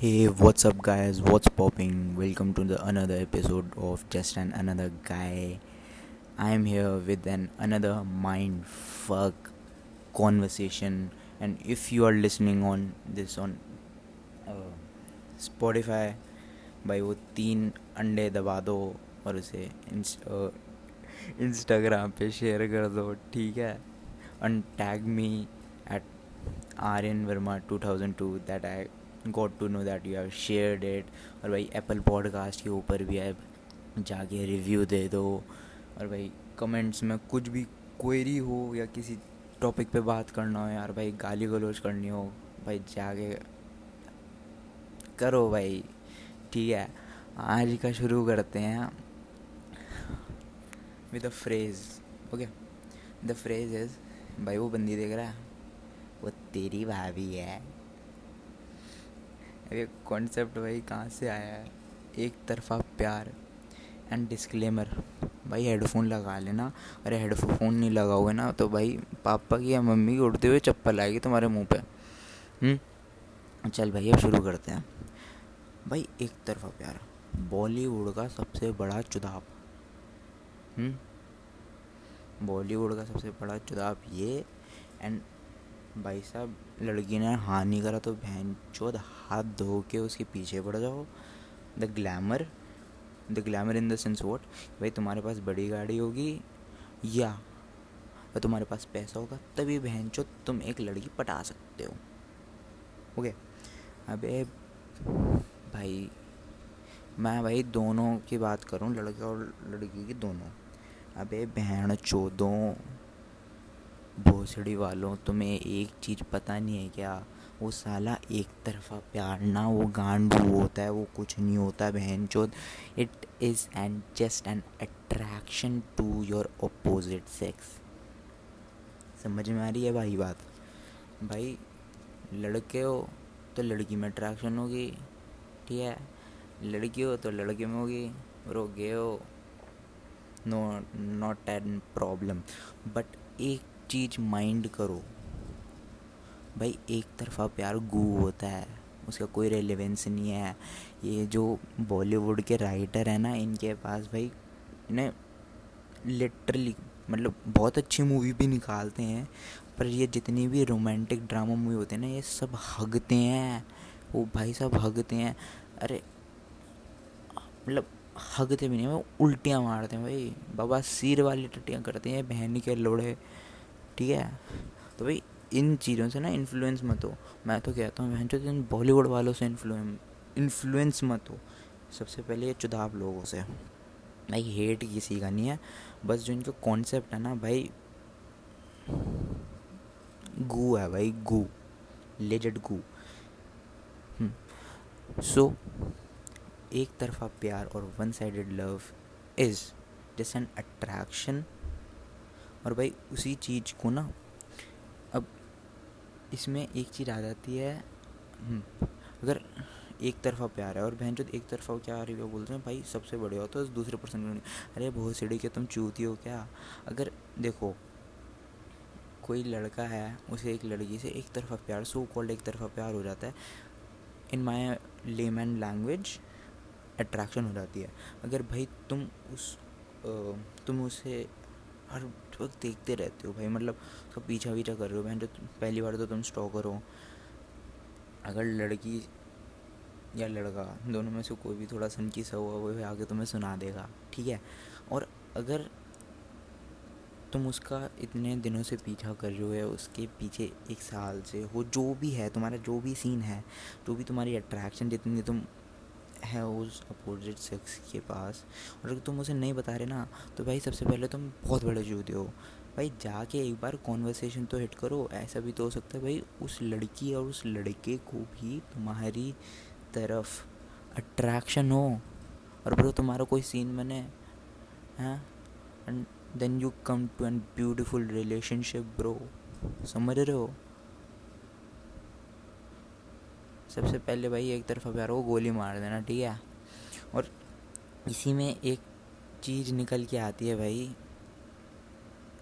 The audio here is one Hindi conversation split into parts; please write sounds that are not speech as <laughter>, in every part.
Hey, what's up, guys? What's popping? Welcome to the another episode of Just an Another Guy. I am here with an another mind fuck conversation, and if you are listening on this on uh, Spotify, भाई वो तीन अंडे दबा दो और उसे इंस्टाग्राम पे शेयर कर दो ठीक है and tag me at Aryan Verma 2002 that I got to know that you have shared it. और भाई एप्पल पॉडकास्ट के ऊपर भी है जाके रिव्यू दे दो। और भाई कमेंट्स में कुछ भी क्वेरी हो या किसी टॉपिक पे बात करना हो यार, भाई गाली गलोच करनी हो, भाई जाके करो भाई। ठीक है, आज का शुरू करते हैं with a phrase okay the phrase is भाई वो बंदी देख रहा है, वो तेरी भाभी है। ये कॉन्सेप्ट भाई कहाँ से आया है? एक तरफा प्यार एंड डिस्क्लेमर भाई हेडफोन लगा लेना। अरे हेडफोन नहीं लगाओगे ना तो भाई पापा की या मम्मी की उड़ते हुए चप्पल आएगी तुम्हारे मुँह पे। हम्म? चल भाई, अब शुरू करते हैं। भाई एक तरफा प्यार। बॉलीवुड का सबसे बड़ा चुदाव हम्म? बॉलीवुड का सबसे बड़ा चुदाव ये एंड भाई साहब, लड़की ने हाँ नहीं करा तो बहन चौध हाथ धो के उसके पीछे पड़ जाओ। The glamour the glamour in the sense what भाई तुम्हारे पास बड़ी गाड़ी होगी, या तुम्हारे पास पैसा होगा, तभी बहन चो तुम एक लड़की पटा सकते हो। ओके अबे भाई, मैं भाई दोनों की बात करूँ, लड़के और लड़की की दोनों। अबे बहन चौदों भोसड़ी वालों, तुम्हें एक चीज़ पता नहीं है क्या? वो साला एक तरफा प्यार ना, वो गांडू होता है, वो कुछ नहीं होता बहन चौथ it is and just an attraction to your opposite sex समझ में आ रही है भाई बात? भाई, लड़के हो तो लड़की में अट्रैक्शन होगी, ठीक है? लड़की हो तो लड़के में होगी, और गे हो no not an problem but एक चीज़ माइंड करो। भाई, एक तरफा प्यार गू होता है, उसका कोई रेलिवेंस नहीं है। ये जो बॉलीवुड के राइटर हैं ना, इनके पास भाई, इन्हें लिटरली मतलब बहुत अच्छी मूवी भी निकालते हैं, पर ये जितनी भी रोमांटिक ड्रामा मूवी होते हैं ना, ये सब हगते हैं। वो भाई सब हगते हैं। अरे मतलब हगते भी नहीं, वो उल्टियाँ मारते हैं भाई। बाबा, सिर वाली टट्टियाँ करते हैं, बहन के लोड़े। ठीक है। तो भाई, इन चीज़ों से ना इन्फ्लुएंस मत हो। मैं तो कहता हूँ जो इन बॉलीवुड वालों से इन्फ्लुएंस मत हो। सबसे पहले ये चुदाव लोगों से। भाई हेट किसी का नहीं है। बस जो इनका कॉन्सेप्ट है ना, भाई, गू है भाई, गू। लेजेड गू। सो एक तरफा प्यार और one sided love is just an attraction और भाई उसी चीज़ को ना अब इसमें एक चीज़ आ जाती है हम्म, अगर एक तरफा प्यार है और बहन जो एक तरफा क्या आ रही है बोलते हैं भाई सबसे बड़े हो तो दूसरे पर्सन अरे बहुत सीढ़ी के तुम चूती हो क्या? अगर देखो कोई लड़का है उसे एक लड़की से एक तरफा प्यार सो कॉल्ड एक तरफा प्यार हो जाता है। In my layman language attraction हो जाती है। अगर भाई तुम उस तुम उसे हर वक्त देखते रहते हो भाई मतलब उसका पीछा पीछा कर रहे हो। बहन जो पहली बार तो तुम स्टॉकर हो। अगर लड़की या लड़का, दोनों में से कोई भी थोड़ा सनकी सा हुआ, वो आगे तुम्हें सुना देगा, ठीक है? और अगर तुम उसका इतने दिनों से पीछा कर रहे हो या उसके पीछे एक साल से हो, जो भी है, तुम्हारा जो भी सीन है, जो भी तुम्हारी अट्रैक्शन जितनी तुम है उस अपोजिट सेक्स के पास। और अगर तुम उसे नहीं बता रहे ना तो भाई सबसे पहले तुम बहुत बड़े जूते हो। भाई जाके एक बार कॉन्वर्सेशन तो हिट करो, ऐसा भी तो हो सकता है भाई उस लड़की और उस लड़के को भी तुम्हारी तरफ़ अट्रैक्शन हो। और ब्रो तुम्हारा कोई सीन बने, हैं? And then you come to an beautiful relationship bro समझ रहे हो? सबसे पहले भाई एक तरफा प्यार को गोली मार देना, ठीक है? और इसी में एक चीज़ निकल के आती है भाई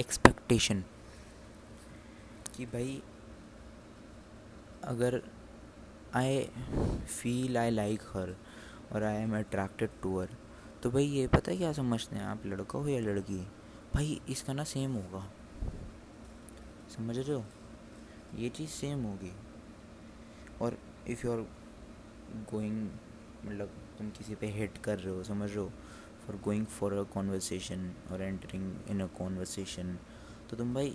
एक्सपेक्टेशन कि भाई अगर I feel I like her और I am attracted to her तो भाई ये पता है क्या समझते हैं आप, लड़का हो या लड़की? भाई इसका ना सेम होगा। समझ रहे हो? ये चीज़ सेम होगी। और इफ़ यू आर गोइंग मतलब तुम किसी पे हिट कर रहे हो, समझ रहे हो for going for a conversation और एंटरिंग इन अ कॉन्वर्सेशन तो तुम भाई,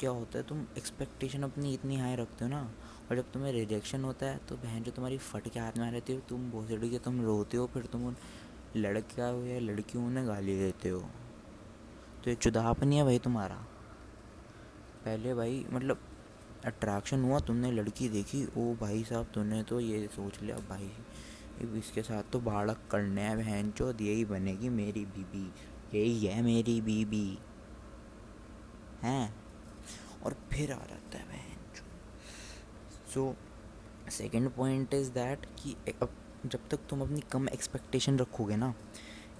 क्या होता है, तुम एक्सपेक्टेशन अपनी इतनी हाई रखते हो ना, और जब तुम्हें रिजेक्शन होता है तो बहन जो तुम्हारी फट के हाथ में आ रहती हो, तुम भोसड़ी के तुम रोते हो, फिर तुम उन लड़का हो या लड़की हो उन्हें गाली देते हो। तो ये चुदापनी है भाई तुम्हारा। पहले भाई मतलब अट्रैक्शन हुआ, तुमने लड़की देखी, ओ भाई साहब तुमने तो ये सोच लिया, भाई इसके साथ तो बाड़क करने है बहन चो यही बनेगी मेरी बीबी, यही है मेरी बीबी, हैं? और फिर आ जाता है बहन चो so second point is that कि अब जब तक तुम अपनी कम एक्सपेक्टेशन रखोगे ना,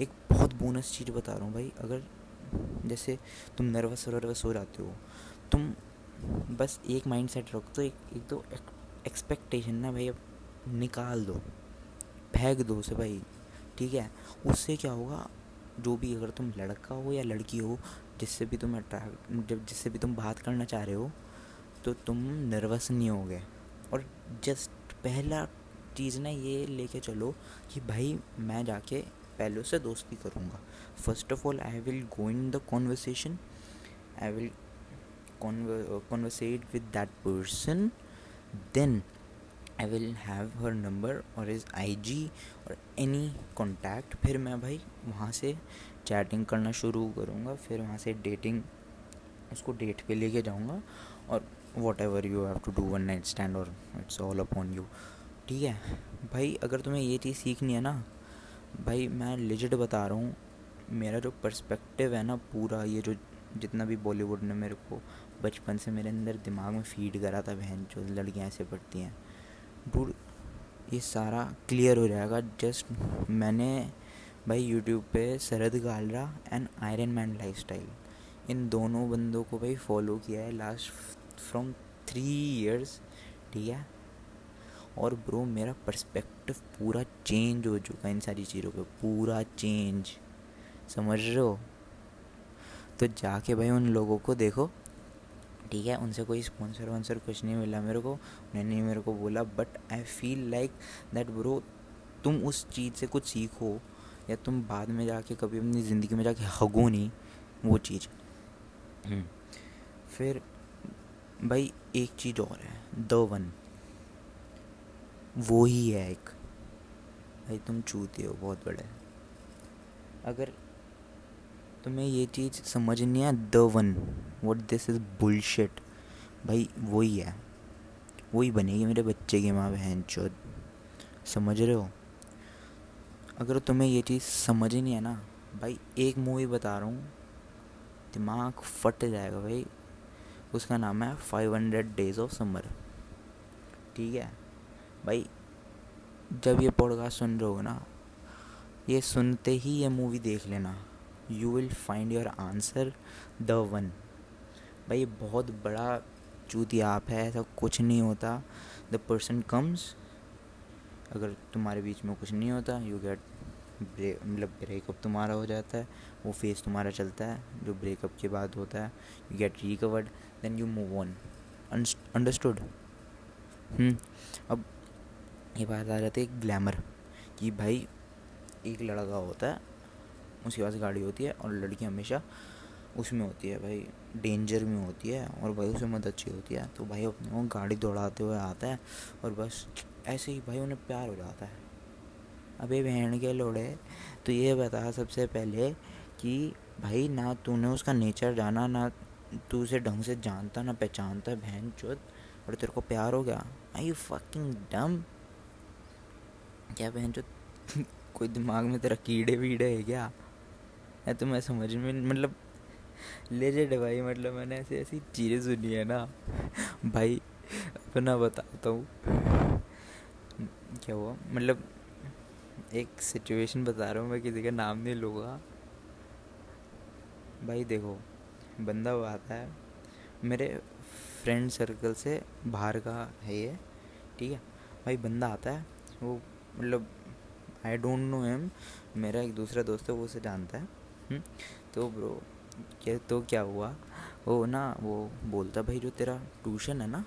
एक बहुत बोनस चीज़ बता रहा हूँ भाई, अगर जैसे तुम नर्वस वर्वस हो जाते हो, तुम बस एक माइंड सेट रख दो एक, एक तो एक्सपेक्टेशन ना भाई अब निकाल दो। फेंक दो उसे भाई ठीक है? उससे क्या होगा जो भी अगर तुम लड़का हो या लड़की हो जिससे भी तुम अट्रैक्ट जब जिससे भी तुम बात करना चाह रहे हो तो तुम नर्वस नहीं होगे। और जस्ट पहला चीज़ ना ये लेके चलो कि भाई मैं जाके पहले उससे दोस्ती करूँगा। First of all I will go in the conversation I will conversate with that person, then I will have her number और इज़ आई जी और एनी कॉन्टैक्ट फिर मैं भाई वहाँ से चैटिंग करना शुरू करूँगा, फिर वहाँ से डेटिंग उसको डेट पे लेके जाऊँगा और whatever you have to do one night stand और इट्स ऑल अपॉन यू ठीक है? भाई अगर तुम्हें ये चीज़ सीखनी है ना, भाई मैं लिजिट बता रहा हूँ, मेरा जो पर्सपेक्टिव है ना पूरा, ये जो जितना भी बॉलीवुड ने मेरे को बचपन से मेरे अंदर दिमाग में फ़ीड करा था बहन, जो लड़कियाँ ऐसे पढ़ती हैं। डूड ये सारा क्लियर हो जाएगा। जस्ट मैंने भाई यूट्यूब पे Sharad Galra and iron man lifestyle इन दोनों बंदों को भाई फॉलो किया है लास्ट फ्रॉम थ्री ईयर्स ठीक है? और ब्रो मेरा पर्सपेक्टिव पूरा चेंज हो चुका है इन सारी चीज़ों पे। पूरा चेंज समझ रहे हो? तो जाके भाई उन लोगों को देखो। ठीक है उनसे कोई स्पॉन्सर वॉन्सर कुछ नहीं मिला मेरे को। उन्होंने मेरे को बोला but I feel like that bro तुम उस चीज़ से कुछ सीखो या तुम बाद में जाके कभी अपनी ज़िंदगी में जाके हगो नहीं वो चीज़। हम्म। फिर भाई एक चीज़ और है द वन वो ही है एक। भाई तुम चूते हो बहुत बड़े। अगर तुम्हें ये चीज़ समझ नहीं है the one what this is bullshit भाई, वही है। वही बनेगी मेरे बच्चे की माँ बहन चौथ समझ रहे हो? अगर तुम्हें ये चीज़ समझ ही नहीं है ना, भाई, एक मूवी बता रहा हूँ। दिमाग फट जाएगा भाई। उसका नाम है five hundred days of summer ठीक है? भाई, जब ये पॉडकास्ट सुन रहे हो ना, ये सुनते ही ये मूवी देख लेना। You will find your answer the one भाई, बहुत बड़ा चूती आप है, ऐसा कुछ नहीं होता। द पर्सन कम्स अगर तुम्हारे बीच में कुछ नहीं होता यू गेट मतलब ब्रेकअप तुम्हारा हो जाता है। वो फेस तुम्हारा चलता है, जो ब्रेकअप के बाद होता है you get recovered then you move on understood अब ये बात आ जाती है ग्लैमर कि। भाई, एक लड़का होता है उसके पास गाड़ी होती है और लड़की हमेशा उसमें होती है भाई डेंजर में होती है और भाई उसे मदद अच्छी होती है। तो भाई अपने वो गाड़ी दौड़ाते हुए आता है और बस ऐसे ही भाई उन्हें प्यार हो जाता है। अबे बहन के लोड़े तो ये बता सबसे पहले कि भाई ना तूने उसका नेचर जाना, ना तू उसे ढंग से जानता, ना पहचानता बहन चुत और तेरे को प्यार हो गया। आई यू फकिंग डम क्या बहन चुत <laughs> कोई दिमाग में तेरा कीड़े वीड़े है क्या? है तो मैं समझ में मतलब ले है भाई मतलब मैंने ऐसी ऐसी चीज़ें सुनी है ना। भाई, अपना बताता हूँ। क्या हुआ? मतलब एक सिचुएशन बता रहा हूँ, मैं किसी का नाम नहीं लूँगा। भाई देखो, बंदा वो आता है। मेरे फ्रेंड सर्कल से बाहर का है ये, ठीक है? भाई बंदा आता है, वो मतलब आई डोंट नो हिम मेरा एक दूसरा दोस्त है, वो उसे जानता है। तो ब्रो क्या तो क्या हुआ? वो ना वो बोलता भाई जो तेरा ट्यूशन है ना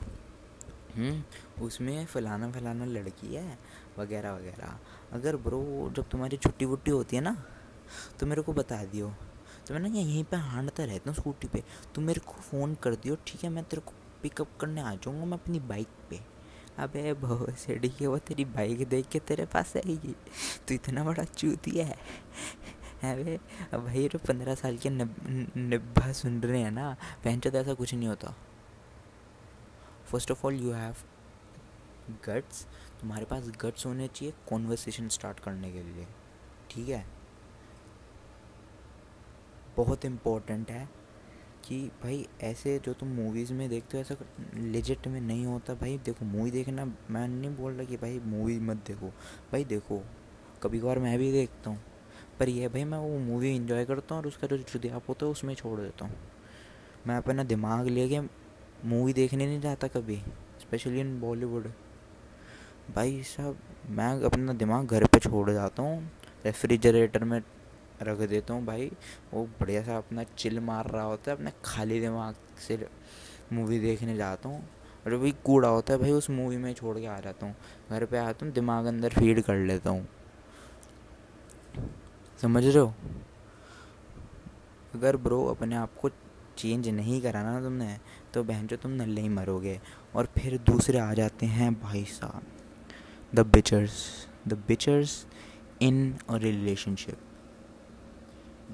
हम्म, उसमें फलाना फलाना लड़की है वगैरह वगैरह। अगर ब्रो जब तुम्हारी छुट्टी वुट्टी होती है ना तो मेरे को बता दियो। तो मैं ना यहीं पे हांडता रहता हूँ स्कूटी पे। तुम मेरे को फ़ोन कर दियो ठीक है? मैं तेरे को पिकअप करने आ जाऊँगा मैं अपनी बाइक पे। अबे बहुत सेडी के वो तेरी बाइक देख के तेरे पास आएगी। तो इतना बड़ा चूतिया है। अब भाई तो पंद्रह साल के नब्बा सुन रहे हैं ना पहन तो ऐसा कुछ नहीं होता। First of all you have guts तुम्हारे पास गट्स होने चाहिए कॉन्वर्सेशन स्टार्ट करने के लिए। ठीक है? बहुत इम्पोर्टेंट है कि भाई ऐसे जो तुम मूवीज़ में देखते हो, ऐसा लिजिट में नहीं होता भाई। देखो मूवी देखना, मैं नहीं बोल रहा कि भाई मूवी मत देखो। भाई देखो कभी कभार मैं भी देखता हूँ। पर यह भाई, मैं वो मूवी इंजॉय करता हूँ और उसका जो जुदियाप होता है, उसमें छोड़ देता हूँ। मैं अपना दिमाग लेके मूवी देखने नहीं जाता कभी स्पेशली इन बॉलीवुड भाई साहब, मैं अपना दिमाग घर पे छोड़ जाता हूँ रेफ्रिजरेटर में रख देता हूँ, भाई। वो बढ़िया सा अपना चिल मार रहा होता है, अपने खाली दिमाग से मूवी देखने जाता हूँ। और वही कूड़ा होता है, भाई, उस मूवी में छोड़ के आ जाता हूँ। घर पे आता हूँ, दिमाग अंदर फ़ीड कर लेता हूँ। समझ रहे हो? अगर ब्रो अपने आप को चेंज नहीं कराना ना तुमने तो बहन जो तुम नल्ले ही मरोगे। और फिर दूसरे आ जाते हैं भाई साहब। The bitchers the bitchers in a relationship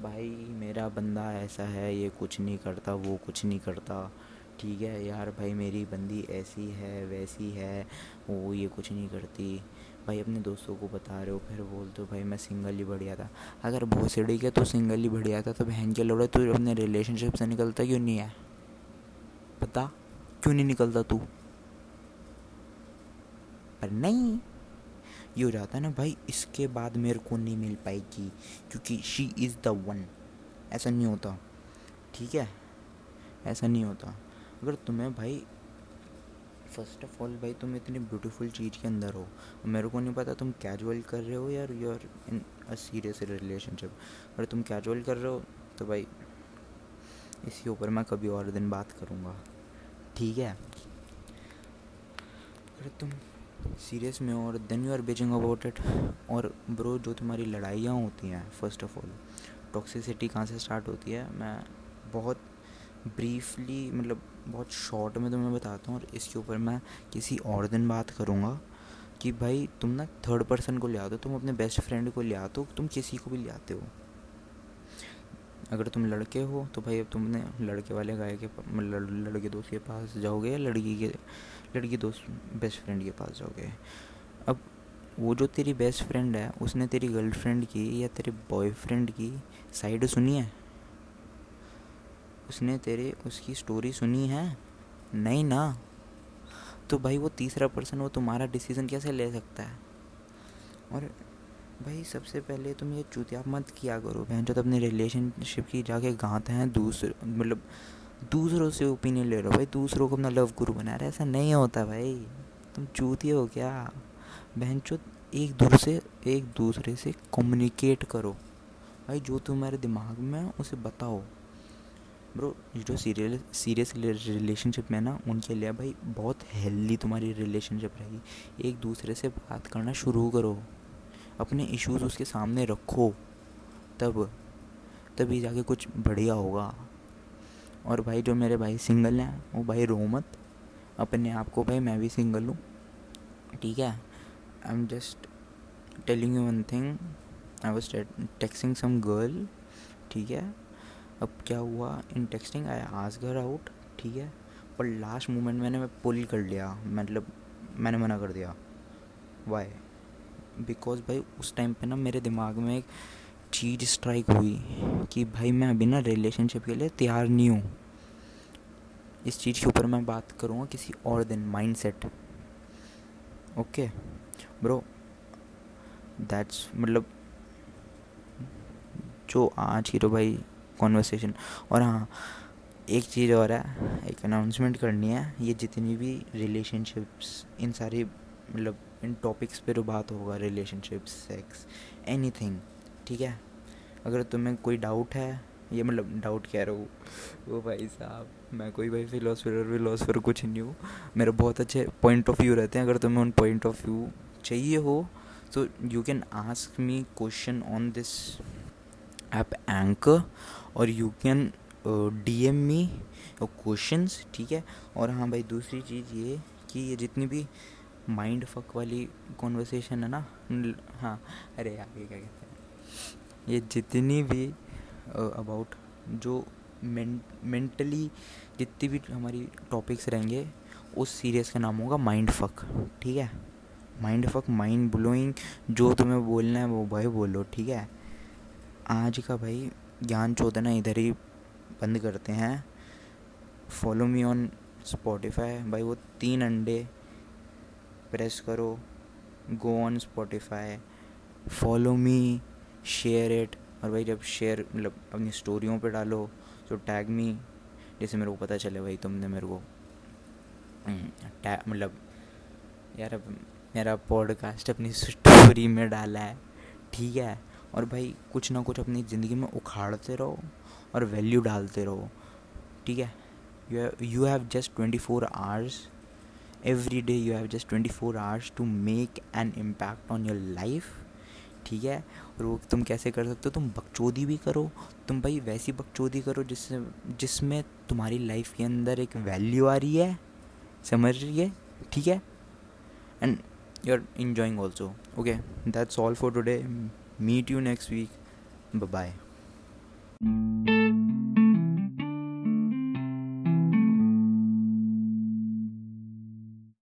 भाई मेरा बंदा ऐसा है, ये कुछ नहीं करता, वो कुछ नहीं करता। ठीक है यार भाई, मेरी बंदी ऐसी है, वैसी है, वो ये कुछ नहीं करती। भाई अपने दोस्तों को बता रहे हो, फिर बोल दो भाई मैं सिंगल ही बढ़िया था। अगर बहुत सड़ी के तो सिंगल ही बढ़िया था तो बहन के लड़े तू अपने रिलेशनशिप से निकलता क्यों नहीं है? पता क्यों नहीं निकलता तू? पर नहीं, ये हो जाता है ना भाई, इसके बाद मेरे को नहीं मिल पाएगी, क्योंकि शी इज़ द वन ऐसा नहीं होता, ठीक है? ऐसा नहीं होता। अगर तुम्हें भाई फ़र्स्ट ऑफ़ ऑल भाई तुम इतनी ब्यूटीफुल चीज़ के अंदर हो। मेरे को नहीं पता तुम कैजुअल कर रहे हो यार you are in a serious relationship अगर तुम कैजुअल कर रहे हो तो भाई इसी ऊपर मैं कभी और दिन बात करूँगा। ठीक है? अगर तुम सीरियस में और then you are bitching about it और ब्रो जो तुम्हारी लड़ाइयाँ होती हैं फ़र्स्ट ऑफ़ ऑल टॉक्सिसिटी कहाँ से स्टार्ट होती है? मैं बहुत ब्रीफली मतलब बहुत शॉर्ट में तुम्हें बताता हूँ और इसके ऊपर मैं किसी और दिन बात करूँगा कि भाई तुम ना थर्ड पर्सन को ले आते हो, तुम अपने बेस्ट फ्रेंड को ले आते हो, तुम किसी को भी ले आते हो। अगर तुम लड़के हो तो भाई अब तुमने लड़के वाले गाय के लड़के दोस्त के पास जाओगे या लड़की के, लड़की दोस्त बेस्ट फ्रेंड के पास जाओगे। अब वो जो तेरी बेस्ट फ्रेंड है, उसने तेरी गर्लफ्रेंड की या तेरे बॉयफ्रेंड की साइड सुनी है? उसने तेरे, उसकी स्टोरी सुनी है? नहीं ना। तो भाई वो तीसरा पर्सन वो तुम्हारा डिसीज़न कैसे ले सकता है? और भाई सबसे पहले तुम ये चूतिया मत किया करो बहन जो तो अपनी रिलेशनशिप की जाके गाते हैं, दूसरे मतलब दूसरों से ओपिनियन ले रहे हो भाई, दूसरों को अपना लव गुरु बना रहे ऐसा नहीं होता भाई। तुम चूती हो क्या? बहन चो एक दूसरे से, एक दूसरे से कम्युनिकेट करो। भाई जो तुम्हारे दिमाग में है, उसे बताओ। ब्रो ये जो सीरियल सीरियस रिलेशनशिप में ना, उनके लिए भाई बहुत हेल्दी तुम्हारी रिलेशनशिप रहेगी। एक दूसरे से बात करना शुरू करो। अपने इश्यूज़ उसके सामने रखो। तब, तभी जाके कुछ बढ़िया होगा। और भाई जो मेरे भाई सिंगल हैं, वो भाई रो मत। अपने आप को भाई मैं भी सिंगल हूँ। ठीक है? I am just telling you one thing I was texting some girl ठीक है? अब क्या हुआ? इन टेक्सटिंग आई आज घर आउट ठीक है? पर लास्ट मोमेंट मैंने मैं पुल कर लिया। मतलब मैंने मना कर दिया। वाई बिकॉज़ भाई, उस टाइम पे ना मेरे दिमाग में एक चीज़ स्ट्राइक हुई कि भाई, मैं अभी ना रिलेशनशिप के लिए तैयार नहीं हूँ। इस चीज़ के ऊपर मैं बात करूँगा किसी और दिन mindset okay bro that's मतलब जो आज तो भाई कॉन्वर्सेशन और हाँ एक चीज़ और है, एक अनाउंसमेंट करनी है, ये जितनी भी रिलेशनशिप्स इन सारी मतलब इन टॉपिक्स पे तो बात होगा रिलेशनशिप सेक्स एनीथिंग ठीक है? अगर तुम्हें कोई डाउट है, ये मतलब डाउट कह रहा हूँ, वो भाई साहब, मैं कोई भाई फिलोसफर विलोसफर कुछ नहीं हूँ, मेरे बहुत अच्छे पॉइंट ऑफ़ व्यू रहते हैं, अगर तुम्हें उन पॉइंट ऑफ़ व्यू चाहिए हो तो you can ask me question on this app anchor और you can D M me questions ठीक है? और हाँ भाई, दूसरी चीज़ ये कि ये जितनी भी माइंड फक वाली कॉन्वर्सेशन है ना हाँ अरे ये क्या कहते हैं? ये जितनी भी अबाउट जो मेंटली जितनी भी हमारी टॉपिक्स रहेंगे, उस सीरीज़ का नाम होगा माइंड फक ठीक है? माइंड फक माइंड ब्लोइंग जो तुम्हें बोलना है वो भाई बोलो, ठीक है? आज का भाई ज्ञान चौधना इधर ही बंद करते हैं। फॉलो मी ऑन स्पॉटिफाई भाई वो तीन अंडे प्रेस करो। Go on Spotify follow me share it और भाई जब शेयर मतलब अपनी स्टोरियों पे डालो तो टैग मी जैसे मेरे को पता चले भाई तुमने मेरे को। टैग हम्म, मतलब यार मेरा पॉडकास्ट अपनी स्टोरी में डाला है। ठीक है? और भाई कुछ ना कुछ अपनी ज़िंदगी में उखाड़ते रहो और वैल्यू डालते रहो। ठीक है? You have just twenty four hours every day you have just twenty four hours to make an impact on your life ठीक है? और वो तुम कैसे कर सकते हो? तुम बकचोदी भी करो। तुम भाई वैसी बकचोदी करो जिससे, जिसमें तुम्हारी लाइफ के अंदर एक वैल्यू आ रही है। समझ रही है? ठीक है? And you are enjoying also okay that's all for today Meet you next week. Bye bye.